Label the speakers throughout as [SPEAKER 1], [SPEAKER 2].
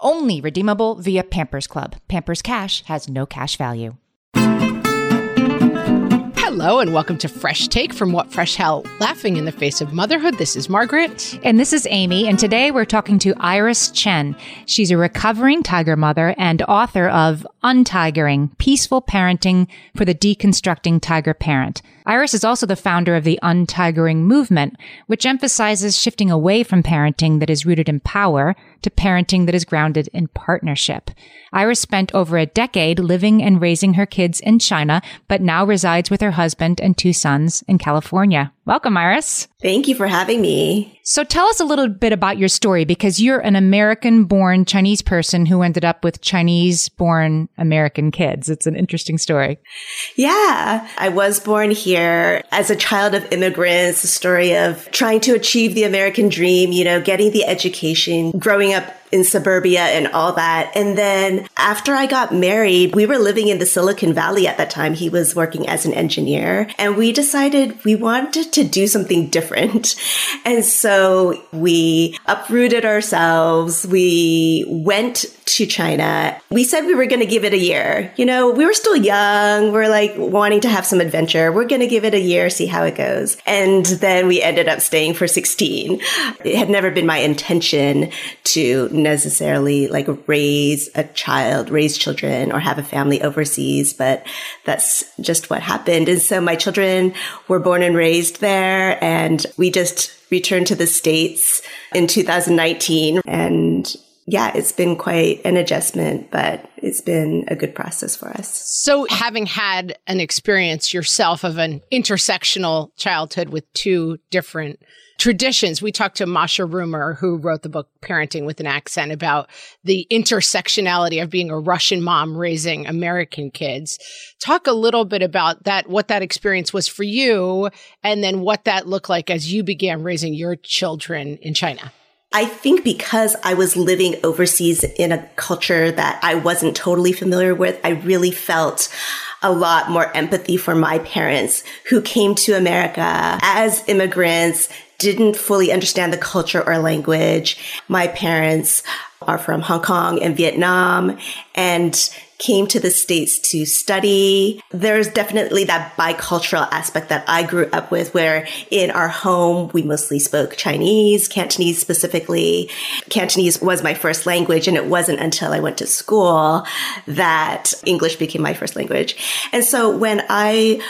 [SPEAKER 1] Only redeemable via Pampers Club. Pampers Cash has no cash value.
[SPEAKER 2] Hello and welcome to Fresh Take from What Fresh Hell, laughing in the face of motherhood. This is Margaret.
[SPEAKER 1] And this is Amy. And today we're talking to Iris Chen. She's a recovering tiger mother and author of Untigering Peaceful Parenting for the Deconstructing Tiger Parent. Iris is also the founder of the Untigering movement, which emphasizes shifting away from parenting that is rooted in power to parenting that is grounded in partnership. Iris spent over a decade living and raising her kids in China, but now resides with her husband and two sons in California. Welcome, Iris.
[SPEAKER 3] Thank you for having me.
[SPEAKER 1] So tell us a little bit about your story because you're an American born Chinese person who ended up with Chinese born American kids. It's an interesting story.
[SPEAKER 3] Yeah. I was born here as a child of immigrants, the story of trying to achieve the American dream, you know, getting the education, growing up in suburbia and all that. And then after I got married, we were living in the Silicon Valley at that time. He was working as an engineer and we decided we wanted to do something different. And so we uprooted ourselves. We went to China. We said we were going to give it a year. You know, we were still young. We're like wanting to have some adventure. We're going to give it a year, see how it goes. And then we ended up staying for 16. It had never been my intention to necessarily like raise a child, raise children or have a family overseas, but that's just what happened. And so my children were born and raised there and we just returned to the States in 2019 and yeah, it's been quite an adjustment, but it's been a good process for us.
[SPEAKER 2] So, having had an experience yourself of an intersectional childhood with two different traditions. We talked to Masha Rumer, who wrote the book Parenting with an Accent about the intersectionality of being a Russian mom raising American kids. Talk a little bit about that, what that experience was for you, and then what that looked like as you began raising your children in China.
[SPEAKER 3] I think because I was living overseas in a culture that I wasn't totally familiar with, I really felt a lot more empathy for my parents who came to America as immigrants, didn't fully understand the culture or language. My parents are from Hong Kong and Vietnam and came to the States to study. There's definitely that bicultural aspect that I grew up with where in our home, we mostly spoke Chinese, Cantonese specifically. Cantonese was my first language and it wasn't until I went to school that English became my first language. And so when I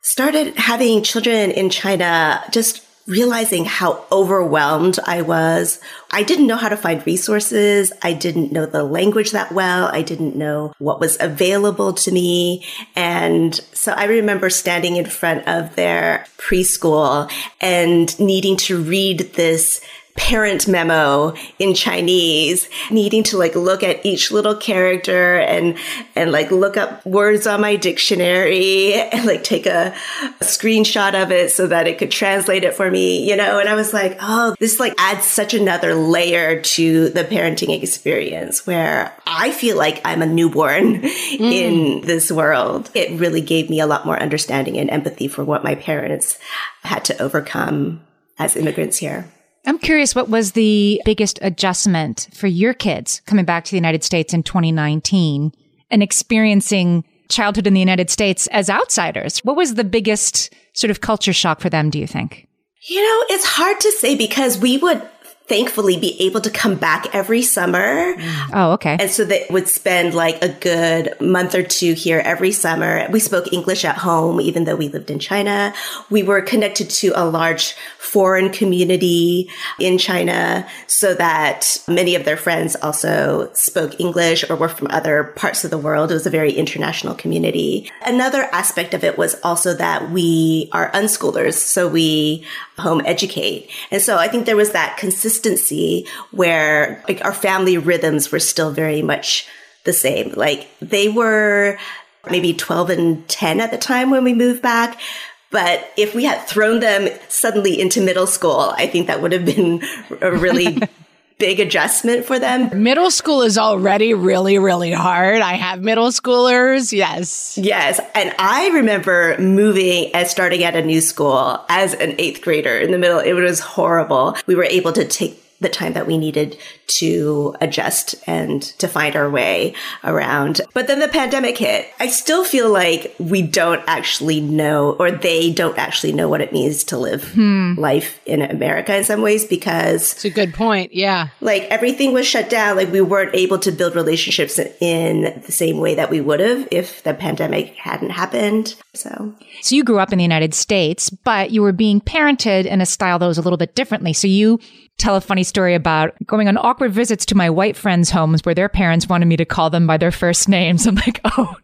[SPEAKER 3] started having children in China, just realizing how overwhelmed I was. I didn't know how to find resources. I didn't know the language that well. I didn't know what was available to me. And so I remember standing in front of their preschool and needing to read this parent memo in Chinese, needing to like look at each little character and, and like look up words on my dictionary and like take a, a, screenshot of it so that it could translate it for me, you know? And I was like, oh, this like adds such another layer to the parenting experience where I feel like I'm a newborn mm. in this world. It really gave me a lot more understanding and empathy for what my parents had to overcome as immigrants here.
[SPEAKER 1] I'm curious, what was the biggest adjustment for your kids coming back to the United States in 2019 and experiencing childhood in the United States as outsiders? What was the biggest sort of culture shock for them, do you think?
[SPEAKER 3] You know, it's hard to say because we would thankfully be able to come back every summer.
[SPEAKER 1] Oh, okay.
[SPEAKER 3] And so they would spend like a good month or two here every summer. We spoke English at home, even though we lived in China. We were connected to a large foreign community in China so that many of their friends also spoke English or were from other parts of the world. It was a very international community. Another aspect of it was also that we are unschoolers. So we home educate. And so I think there was that consistency where like our family rhythms were still very much the same. Like they were maybe 12 and 10 at the time when we moved back, but if we had thrown them suddenly into middle school, I think that would have been a really big adjustment for them.
[SPEAKER 2] Middle school is already really, really hard. I have middle schoolers. Yes.
[SPEAKER 3] Yes. And I remember moving and starting at a new school as an eighth grader in the middle. It was horrible. We were able to take the time that we needed to adjust and to find our way around. But then the pandemic hit. I still feel like we don't actually know, or they don't actually know what it means to live hmm. life in America in some ways because
[SPEAKER 2] it's a good point. Yeah.
[SPEAKER 3] Like everything was shut down. Like we weren't able to build relationships in the same way that we would have if the pandemic hadn't happened. So,
[SPEAKER 1] so you grew up in the United States, but you were being parented in a style that was a little bit differently. So you tell a funny story about going on awkward visits to my white friends' homes where their parents wanted me to call them by their first names. I'm like, oh,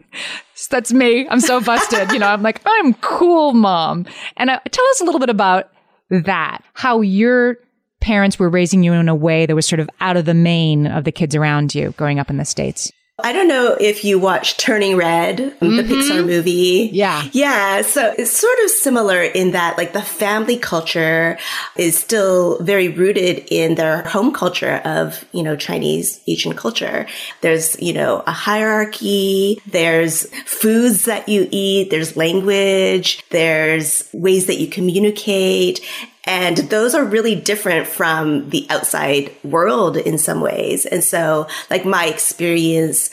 [SPEAKER 1] that's me. I'm so busted. you know, I'm like, I'm cool, mom. And uh, tell us a little bit about that, how your parents were raising you in a way that was sort of out of the main of the kids around you growing up in the States.
[SPEAKER 3] I don't know if you watch Turning Red, mm-hmm. the Pixar movie.
[SPEAKER 2] Yeah.
[SPEAKER 3] Yeah. So it's sort of similar in that like the family culture is still very rooted in their home culture of, you know, Chinese Asian culture. There's, you know, a hierarchy. There's foods that you eat. There's language. There's ways that you communicate. And those are really different from the outside world in some ways. And so like my experience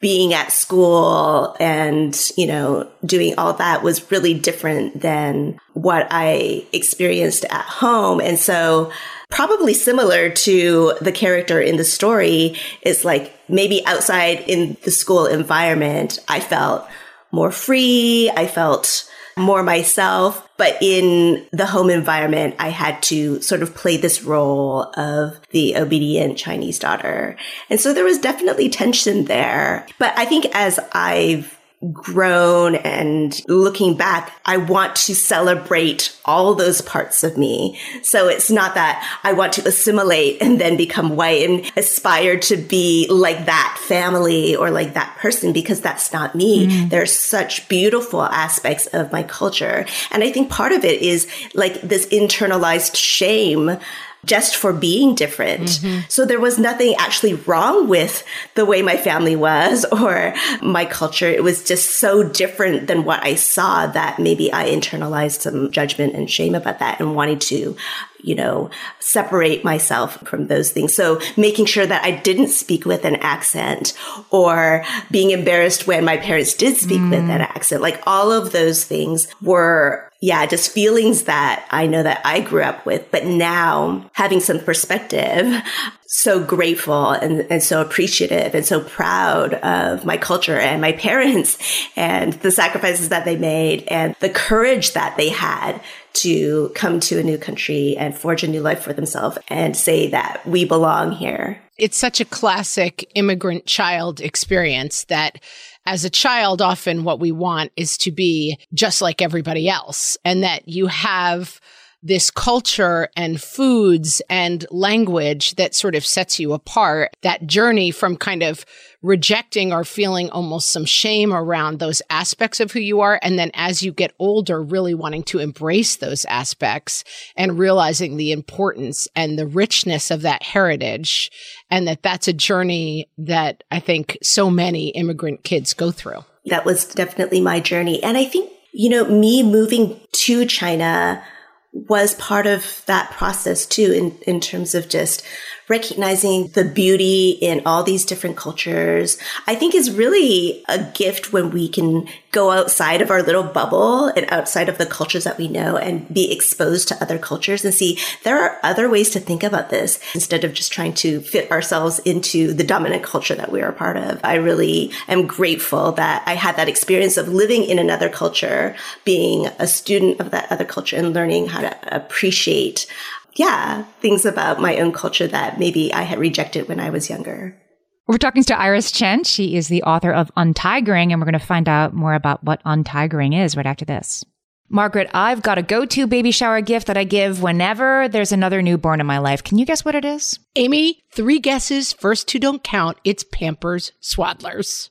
[SPEAKER 3] being at school and, you know, doing all that was really different than what I experienced at home. And so probably similar to the character in the story is like maybe outside in the school environment, I felt more free. I felt more myself. But in the home environment, I had to sort of play this role of the obedient Chinese daughter. And so there was definitely tension there. But I think as I've grown and looking back, I want to celebrate all those parts of me. So it's not that I want to assimilate and then become white and aspire to be like that family or like that person because that's not me. Mm. There's such beautiful aspects of my culture. And I think part of it is like this internalized shame just for being different. Mm-hmm. So there was nothing actually wrong with the way my family was or my culture. It was just so different than what I saw that maybe I internalized some judgment and shame about that and wanted to you know, separate myself from those things. So making sure that I didn't speak with an accent or being embarrassed when my parents did speak mm. with an accent, like all of those things were yeah, just feelings that I know that I grew up with. But now having some perspective, so grateful and, and so appreciative and so proud of my culture and my parents and the sacrifices that they made and the courage that they had to come to a new country and forge a new life for themselves and say that we belong here.
[SPEAKER 2] It's such a classic immigrant child experience that as a child, often what we want is to be just like everybody else and that you have this culture and foods and language that sort of sets you apart. That journey from kind of rejecting or feeling almost some shame around those aspects of who you are. And then as you get older, really wanting to embrace those aspects and realizing the importance and the richness of that heritage. And that that's a journey that I think so many immigrant kids go through.
[SPEAKER 3] That was definitely my journey. And I think, you know, me moving to China was part of that process too, in, in terms of just recognizing the beauty in all these different cultures. I think is really a gift when we can go outside of our little bubble and outside of the cultures that we know and be exposed to other cultures and see there are other ways to think about this instead of just trying to fit ourselves into the dominant culture that we are a part of. I really am grateful that I had that experience of living in another culture, being a student of that other culture and learning how to appreciate yeah, things about my own culture that maybe I had rejected when I was younger.
[SPEAKER 1] We're talking to Iris Chen. She is the author of Untigering, and we're going to find out more about what untigering is right after this. Margaret, I've got a go to baby shower gift that I give whenever there's another newborn in my life. Can you guess what it is?
[SPEAKER 2] Amy, three guesses. First two don't count. It's Pampers Swaddlers.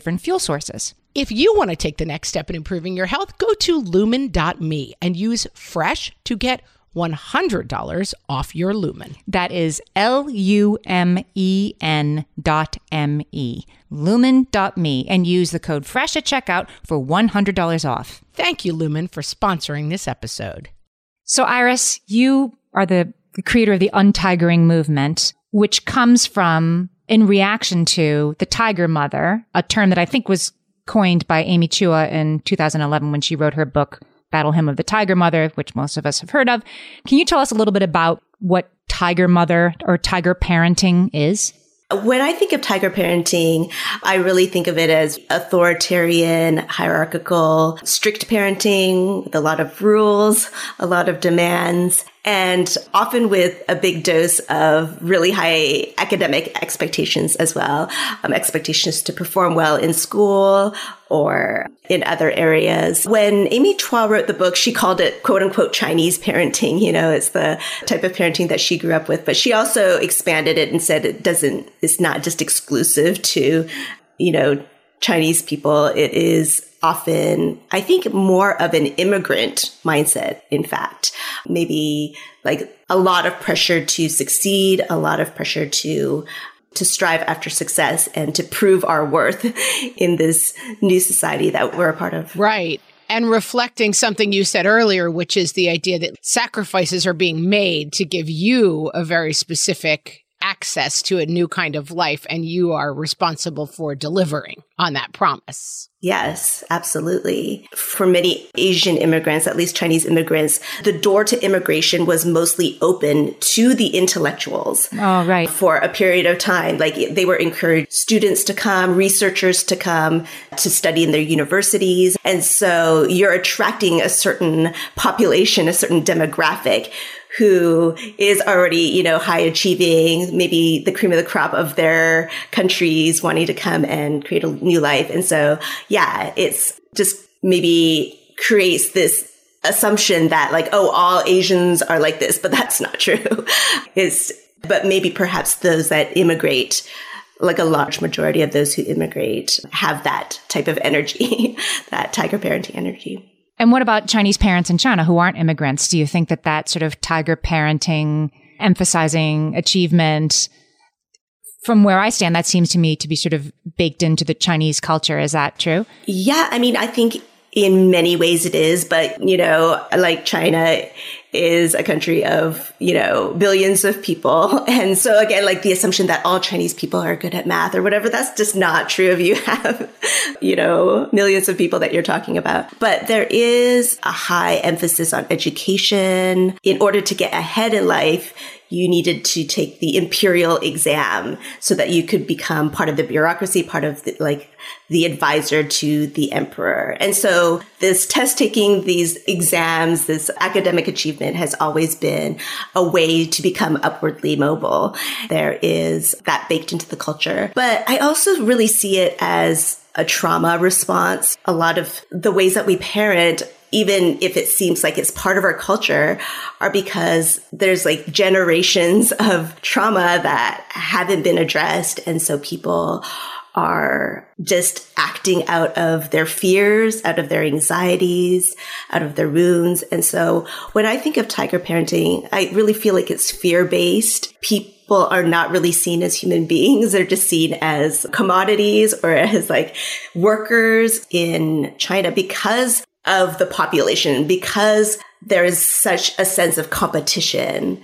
[SPEAKER 1] fuel sources.
[SPEAKER 2] If you want to take the next step in improving your health, go to lumen.me and use fresh to get $100 off your lumen.
[SPEAKER 1] That is L U M E N dot M E. Lumen.me and use the code FRESH at checkout for $100 off.
[SPEAKER 2] Thank you, Lumen, for sponsoring this episode.
[SPEAKER 1] So, Iris, you are the creator of the untigering movement, which comes from in reaction to the tiger mother, a term that I think was coined by Amy Chua in 2011 when she wrote her book, Battle Hymn of the Tiger Mother, which most of us have heard of. Can you tell us a little bit about what tiger mother or tiger parenting is?
[SPEAKER 3] When I think of tiger parenting, I really think of it as authoritarian, hierarchical, strict parenting with a lot of rules, a lot of demands and often with a big dose of really high academic expectations as well. Um, expectations to perform well in school or in other areas. When Amy Chua wrote the book, she called it quote unquote Chinese parenting. You know, it's the type of parenting that she grew up with, but she also expanded it and said it doesn't, it's not just exclusive to, you know, Chinese people. It is often, I think, more of an immigrant mindset, in fact. Maybe like a lot of pressure to succeed, a lot of pressure to to strive after success and to prove our worth in this new society that we're a part of.
[SPEAKER 2] Right. And reflecting something you said earlier, which is the idea that sacrifices are being made to give you a very specific access to a new kind of life, and you are responsible for delivering on that promise.
[SPEAKER 3] Yes, absolutely. For many Asian immigrants, at least Chinese immigrants, the door to immigration was mostly open to the intellectuals.
[SPEAKER 1] Oh, right.
[SPEAKER 3] For a period of time. Like they were encouraged students to come, researchers to come to study in their universities. And so you're attracting a certain population, a certain demographic who is already, you know, high achieving, maybe the cream of the crop of their countries wanting to come and create a new life. And so, yeah, it's just maybe creates this assumption that like, oh, all Asians are like this, but that's not true. it's, but maybe perhaps those that immigrate like a large majority of those who immigrate have that type of energy, that tiger parenting energy.
[SPEAKER 1] And what about Chinese parents in China who aren't immigrants? Do you think that that sort of tiger parenting emphasizing achievement. From where I stand, that seems to me to be sort of baked into the Chinese culture. Is that true?
[SPEAKER 3] Yeah. I mean, I think in many ways it is, but you know, like China is a country of, you know, billions of people. And so again, like the assumption that all Chinese people are good at math or whatever, that's just not true if you have, you know, millions of people that you're talking about. But there is a high emphasis on education. In order to get ahead in life, you needed to take the imperial exam so that you could become part of the bureaucracy, part of the, like the advisor to the emperor. And so this test taking, these exams, this academic achievement has always been a way to become upwardly mobile. There is that baked into the culture. But I also really see it as a trauma response. A lot of the ways that we parent even if it seems like it's part of our culture, are because there's like generations of trauma that haven't been addressed. And so people are just acting out of their fears, out of their anxieties, out of their wounds. And so when I think of tiger parenting, I really feel like it's fear based. People are not really seen as human beings. They're just seen as commodities or as like workers in China because of the population, because there is such a sense of competition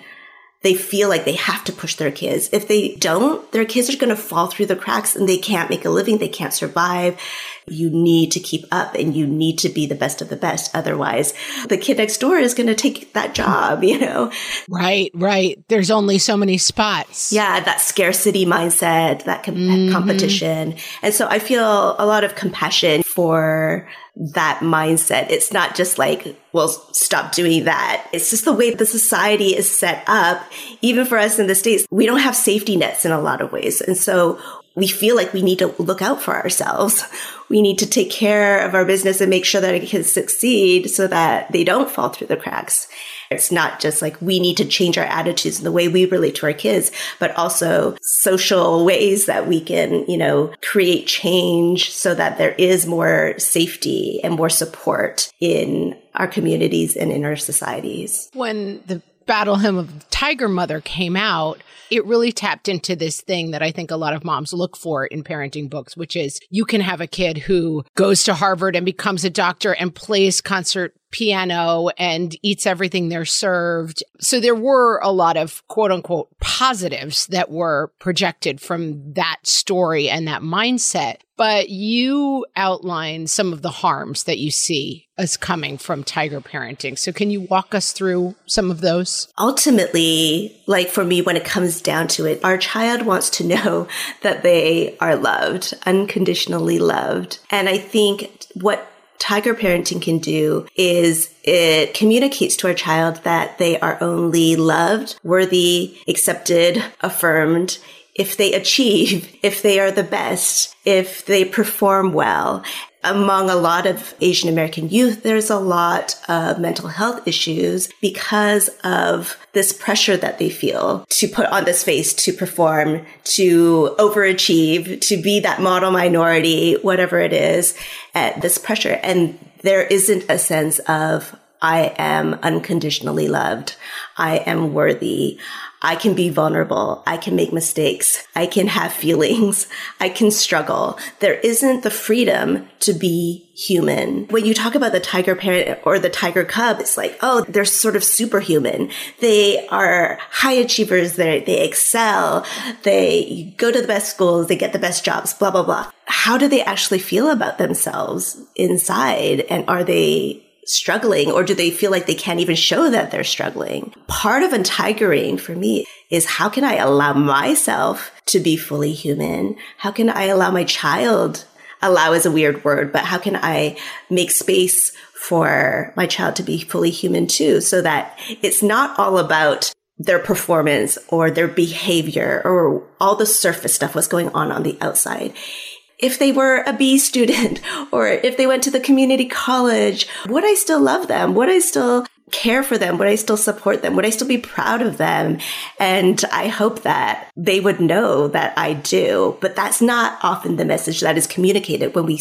[SPEAKER 3] they feel like they have to push their kids. If they don't, their kids are going to fall through the cracks and they can't make a living. They can't survive. You need to keep up and you need to be the best of the best. Otherwise, the kid next door is going to take that job, you know?
[SPEAKER 2] Right, right. There's only so many spots.
[SPEAKER 3] Yeah, that scarcity mindset, that com- mm-hmm. competition. And so I feel a lot of compassion for that mindset. It's not just like, well, stop doing that. It's just the way the society is set up. Even for us in the States, we don't have safety nets in a lot of ways. And so we feel like we need to look out for ourselves. We need to take care of our business and make sure that it can succeed so that they don't fall through the cracks. It's not just like we need to change our attitudes and the way we relate to our kids, but also social ways that we can, you know, create change so that there is more safety and more support in our communities and in our societies.
[SPEAKER 2] When the Battle Hymn of Tiger Mother came out, it really tapped into this thing that I think a lot of moms look for in parenting books, which is you can have a kid who goes to Harvard and becomes a doctor and plays concert piano and eats everything they're served. So there were a lot of quote unquote positives that were projected from that story and that mindset. But you outline some of the harms that you see as coming from tiger parenting. So can you walk us through some of those?
[SPEAKER 3] Ultimately, like for me, when it comes down to it, our child wants to know that they are loved, unconditionally loved. And I think what tiger parenting can do is it communicates to our child that they are only loved, worthy, accepted, affirmed if they achieve, if they are the best, if they perform well. Among a lot of Asian American youth, there's a lot of mental health issues because of this pressure that they feel to put on this face, to perform, to overachieve, to be that model minority, whatever it is, at this pressure. And there isn't a sense of, I am unconditionally loved. I am worthy. I can be vulnerable. I can make mistakes. I can have feelings. I can struggle. There isn't the freedom to be human. When you talk about the tiger parent or the tiger cub, it's like, oh, they're sort of superhuman. They are high achievers. They they excel. They go to the best schools. They get the best jobs. Blah blah blah. How do they actually feel about themselves inside? And are they struggling or do they feel like they can't even show that they're struggling? Part of untigering for me is how can I allow myself to be fully human? How can I allow my child allow is a weird word, but how can I make space for my child to be fully human too so that it's not all about their performance or their behavior or all the surface stuff what's going on on the outside if they were a B student or if they went to the community college, would I still love them? Would I still care for them? Would I still support them? Would I still be proud of them? And I hope that they would know that I do. But that's not often the message that is communicated when we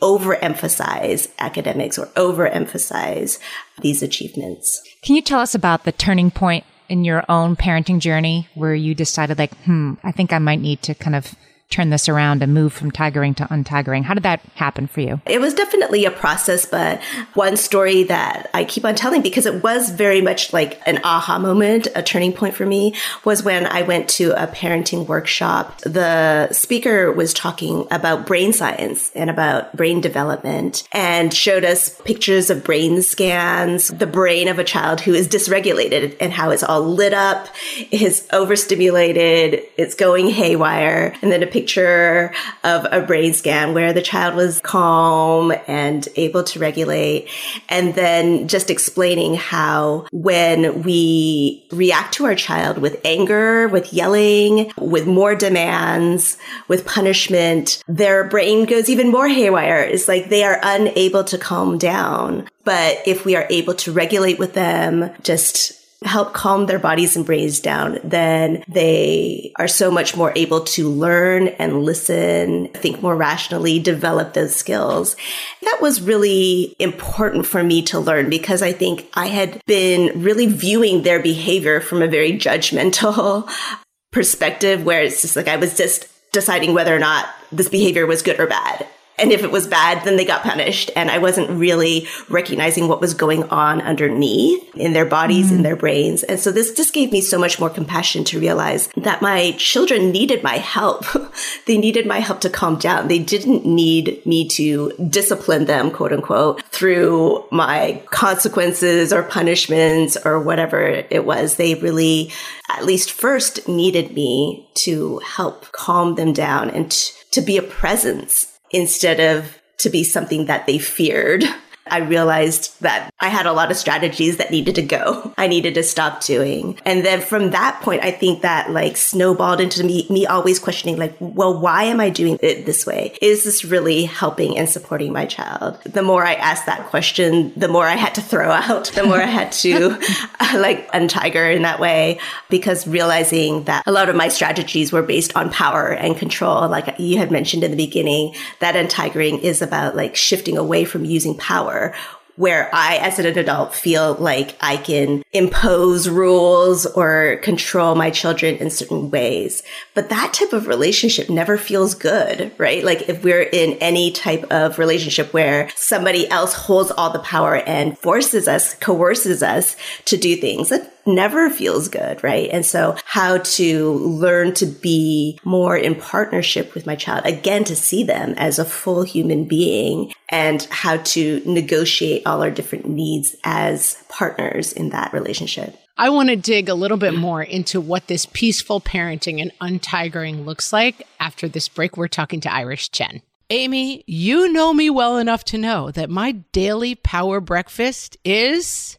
[SPEAKER 3] overemphasize academics or overemphasize these achievements.
[SPEAKER 1] Can you tell us about the turning point in your own parenting journey where you decided like, hmm, I think I might need to kind of turn this around and move from tigering to untigering? How did that happen for you?
[SPEAKER 3] It was definitely a process, but one story that I keep on telling because it was very much like an aha moment, a turning point for me was when I went to a parenting workshop. The speaker was talking about brain science and about brain development and showed us pictures of brain scans, the brain of a child who is dysregulated and how it's all lit up, is overstimulated, it's going haywire, and then a picture of a brain scan where the child was calm and able to regulate. And then just explaining how when we react to our child with anger, with yelling, with more demands, with punishment, their brain goes even more haywire. It's like they are unable to calm down. But if we are able to regulate with them, just help calm their bodies and brains down, then they are so much more able to learn and listen, think more rationally, develop those skills. That was really important for me to learn because I think I had been really viewing their behavior from a very judgmental perspective where it's just like I was just deciding whether or not this behavior was good or bad. And if it was bad, then they got punished. And I wasn't really recognizing what was going on underneath in their bodies, mm-hmm. in their brains. And so this just gave me so much more compassion to realize that my children needed my help. they needed my help to calm down. They didn't need me to discipline them, quote unquote, through my consequences or punishments or whatever it was. They really, at least first needed me to help calm them down and t- to be a presence instead of to be something that they feared. I realized that I had a lot of strategies that needed to go. I needed to stop doing. And then from that point, I think that like snowballed into me, me always questioning like, well, why am I doing it this way? Is this really helping and supporting my child? The more I asked that question, the more I had to throw out, the more I had to like untiger in that way because realizing that a lot of my strategies were based on power and control. Like you had mentioned in the beginning, that untigering is about like shifting away from using power power where I, as an adult, feel like I can impose rules or control my children in certain ways. But that type of relationship never feels good, right? Like if we're in any type of relationship where somebody else holds all the power and forces us, coerces us to do things, that never feels good, right? And so how to learn to be more in partnership with my child, again, to see them as a full human being and how to negotiate all our different needs as partners in that relationship.
[SPEAKER 2] I want to dig a little bit more into what this peaceful parenting and untigering looks like after this break. We're talking to Iris Chen. Amy, you know me well enough to know that my daily power breakfast is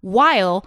[SPEAKER 1] while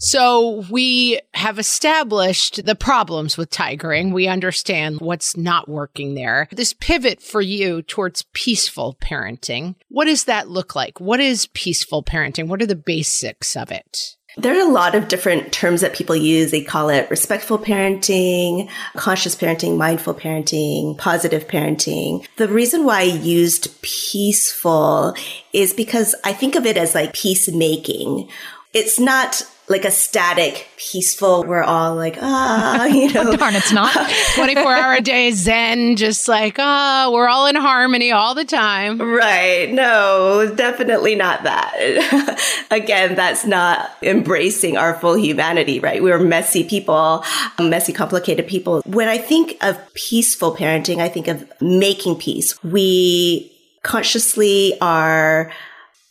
[SPEAKER 2] So we have established the problems with tigering. We understand what's not working there. This pivot for you towards peaceful parenting. What does that look like? What is peaceful parenting? What are the basics of it?
[SPEAKER 3] There are a lot of different terms that people use. They call it respectful parenting, conscious parenting, mindful parenting, positive parenting. The reason why I used peaceful is because I think of it as like peacemaking. It's not like a static, peaceful, we're all like, ah, you know.
[SPEAKER 1] Darn, it's not.
[SPEAKER 2] 24 hour a day Zen, just like, ah, we're all in harmony all the time.
[SPEAKER 3] Right. No, definitely not that. Again, that's not embracing our full humanity, right? We're messy people, messy, complicated people. When I think of peaceful parenting, I think of making peace. We consciously are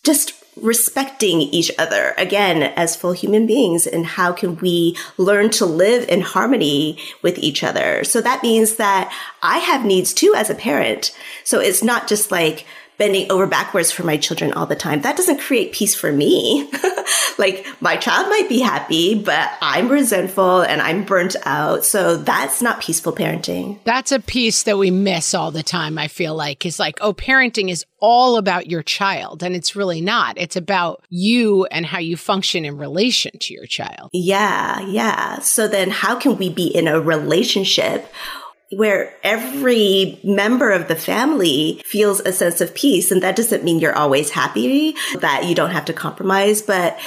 [SPEAKER 3] just respecting each other again as full human beings and how can we learn to live in harmony with each other? So that means that i have needs too as a parent. So it's not just like bending over backwards for my children all the time. That doesn't create peace for me. like my child might be happy, but I'm resentful and I'm burnt out. So that's not peaceful parenting.
[SPEAKER 2] That's a piece that we miss all the time. I feel like is like, oh, parenting is all about your child. And it's really not. It's about you and how you function in relation to your child.
[SPEAKER 3] Yeah. Yeah. So then how can we be in a relationship where every member of the family feels a sense of peace. And that doesn't mean you're always happy, that you don't have to compromise, but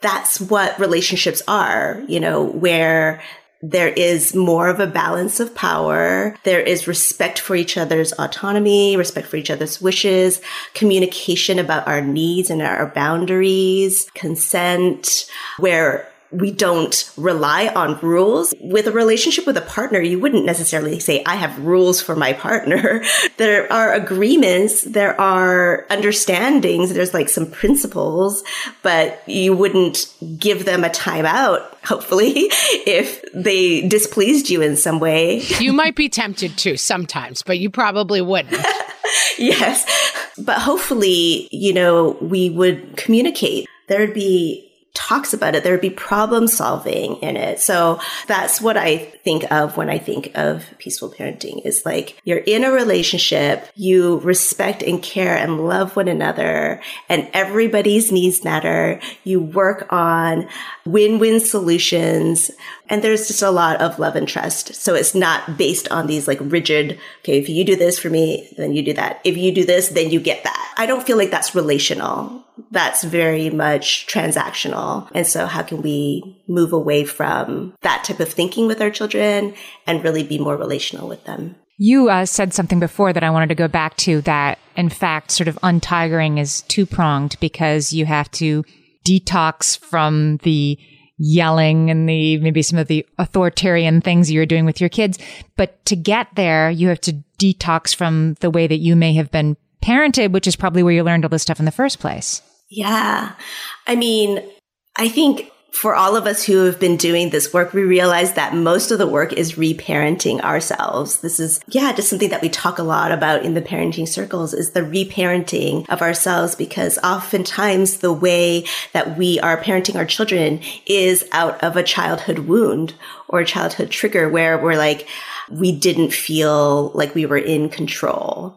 [SPEAKER 3] that's what relationships are, you know, where there is more of a balance of power. There is respect for each other's autonomy, respect for each other's wishes, communication about our needs and our boundaries, consent, where we don't rely on rules. With a relationship with a partner, you wouldn't necessarily say, I have rules for my partner. there are agreements, there are understandings, there's like some principles, but you wouldn't give them a timeout, hopefully, if they displeased you in some way.
[SPEAKER 2] You might be tempted to sometimes, but you probably wouldn't.
[SPEAKER 3] yes. But hopefully, you know, we would communicate. There'd be talks about it. There would be problem solving in it. So that's what I think of when I think of peaceful parenting is like you're in a relationship, you respect and care and love one another and everybody's needs matter. You work on win-win solutions and there's just a lot of love and trust. So it's not based on these like rigid, okay, if you do this for me, then you do that. If you do this, then you get that. I don't feel like that's relational. That's very much transactional. And so how can we move away from that type of thinking with our children and really be more relational with them?
[SPEAKER 1] You uh, said something before that I wanted to go back to that, in fact, sort of untigering is two pronged because you have to detox from the yelling and the maybe some of the authoritarian things you're doing with your kids. But to get there, you have to detox from the way that you may have been parented, which is probably where you learned all this stuff in the first place.
[SPEAKER 3] Yeah. I mean, I think for all of us who have been doing this work, we realize that most of the work is reparenting ourselves. This is, yeah, just something that we talk a lot about in the parenting circles is the reparenting of ourselves because oftentimes the way that we are parenting our children is out of a childhood wound or a childhood trigger where we're like, we didn't feel like we were in control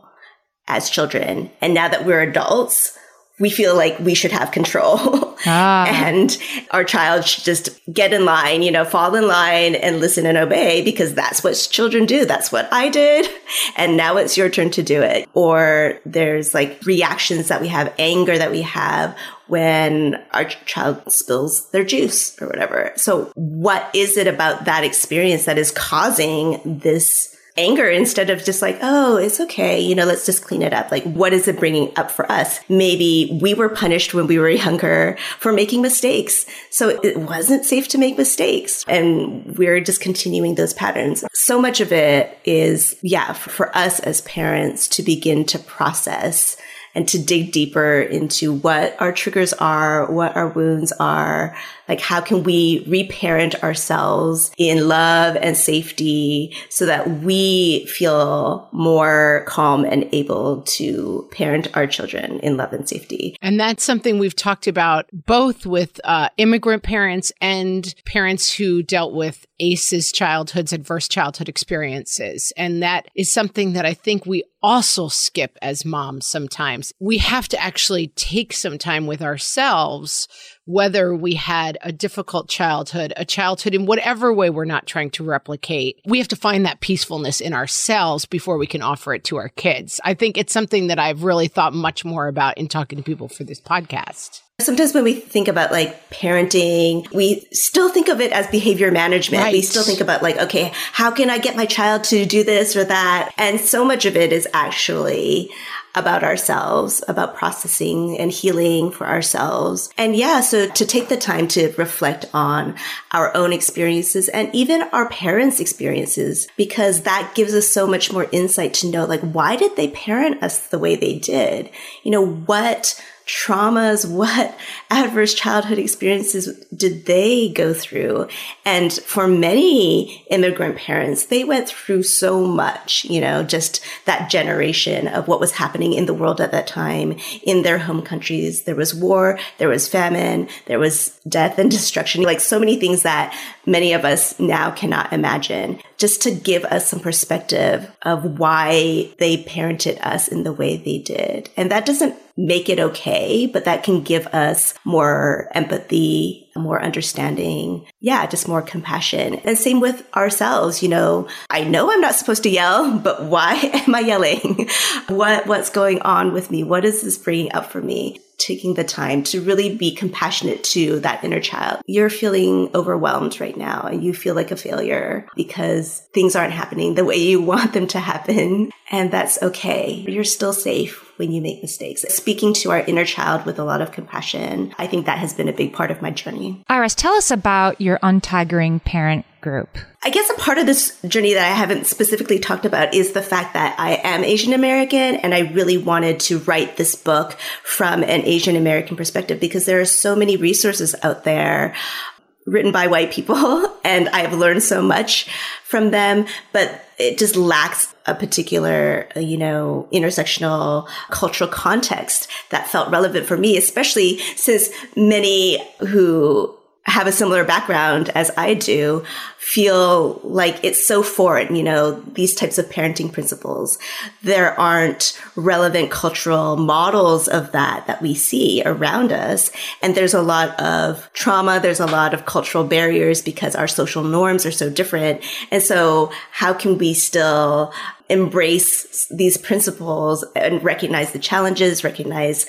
[SPEAKER 3] as children. And now that we're adults, we feel like we should have control. Ah. and our child should just get in line, you know, fall in line and listen and obey because that's what children do. That's what I did. And now it's your turn to do it. Or there's like reactions that we have, anger that we have when our child spills their juice or whatever. So what is it about that experience that is causing this anger instead of just like, oh, it's okay. You know, let's just clean it up. Like, what is it bringing up for us? Maybe we were punished when we were younger for making mistakes. So it wasn't safe to make mistakes. And we're just continuing those patterns. So much of it is, yeah, for us as parents to begin to process and to dig deeper into what our triggers are, what our wounds are, like how can we reparent ourselves in love and safety so that we feel more calm and able to parent our children in love and safety.
[SPEAKER 2] And that's something we've talked about both with uh, immigrant parents and parents who dealt with ACEs childhoods, adverse childhood experiences. And that is something that I think we also skip as moms sometimes. We have to actually take some time with ourselves whether we had a difficult childhood, a childhood in whatever way we're not trying to replicate, we have to find that peacefulness in ourselves before we can offer it to our kids. I think it's something that I've really thought much more about in talking to people for this podcast.
[SPEAKER 3] Sometimes when we think about like parenting, we still think of it as behavior management. Right. We still think about like, okay, how can I get my child to do this or that? And so much of it is actually about ourselves, about processing and healing for ourselves. And yeah, so to take the time to reflect on our own experiences and even our parents' experiences, because that gives us so much more insight to know, like, why did they parent us the way they did? You know, what traumas, what adverse childhood experiences did they go through? And for many immigrant parents, they went through so much, you know, just that generation of what was happening in the world at that time in their home countries. There was war, there was famine, there was death and destruction, like so many things that many of us now cannot imagine just to give us some perspective of why they parented us in the way they did. And that doesn't make it okay, but that can give us more empathy, more understanding. Yeah, just more compassion. And same with ourselves. You know, I know I'm not supposed to yell, but why am I yelling? what, what's going on with me? What is this bringing up for me? Taking the time to really be compassionate to that inner child. You're feeling overwhelmed right now and you feel like a failure because things aren't happening the way you want them to happen. And that's okay. You're still safe when you make mistakes. Speaking to our inner child with a lot of compassion, I think that has been a big part of my journey.
[SPEAKER 1] Iris, tell us about your untigering parent group.
[SPEAKER 3] I guess a part of this journey that I haven't specifically talked about is the fact that I am Asian American and I really wanted to write this book from an Asian American perspective because there are so many resources out there written by white people and I've learned so much from them, but it just lacks a particular, you know, intersectional cultural context that felt relevant for me, especially since many who have a similar background as I do feel like it's so foreign, you know, these types of parenting principles. There aren't relevant cultural models of that that we see around us. And there's a lot of trauma. There's a lot of cultural barriers because our social norms are so different. And so how can we still embrace these principles and recognize the challenges, recognize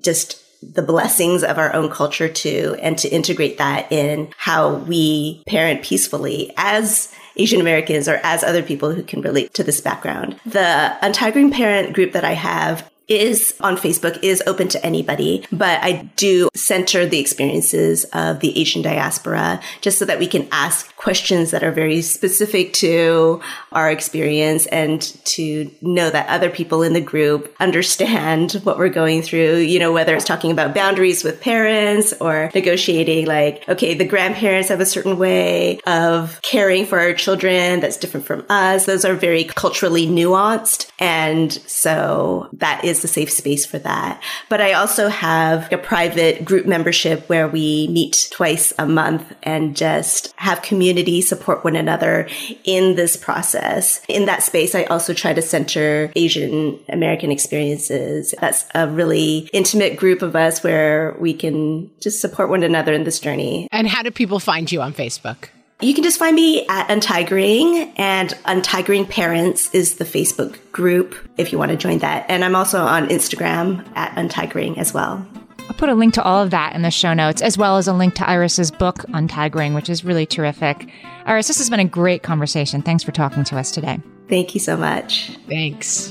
[SPEAKER 3] just the blessings of our own culture too, and to integrate that in how we parent peacefully as Asian Americans or as other people who can relate to this background. The Untigering Parent group that I have is on Facebook, is open to anybody, but I do center the experiences of the Asian diaspora just so that we can ask questions that are very specific to our experience and to know that other people in the group understand what we're going through, you know, whether it's talking about boundaries with parents or negotiating like, okay, the grandparents have a certain way of caring for our children that's different from us. Those are very culturally nuanced. And so that is is the safe space for that. But I also have a private group membership where we meet twice a month and just have community support one another in this process. In that space, I also try to center Asian American experiences. That's a really intimate group of us where we can just support one another in this journey.
[SPEAKER 2] And how do people find you on Facebook?
[SPEAKER 3] You can just find me at Untigering, and Untigering Parents is the Facebook group if you want to join that. And I'm also on Instagram at Untigering as well.
[SPEAKER 1] I'll put a link to all of that in the show notes, as well as a link to Iris's book, Untigering, which is really terrific. Iris, this has been a great conversation. Thanks for talking to us today.
[SPEAKER 3] Thank you so much.
[SPEAKER 2] Thanks.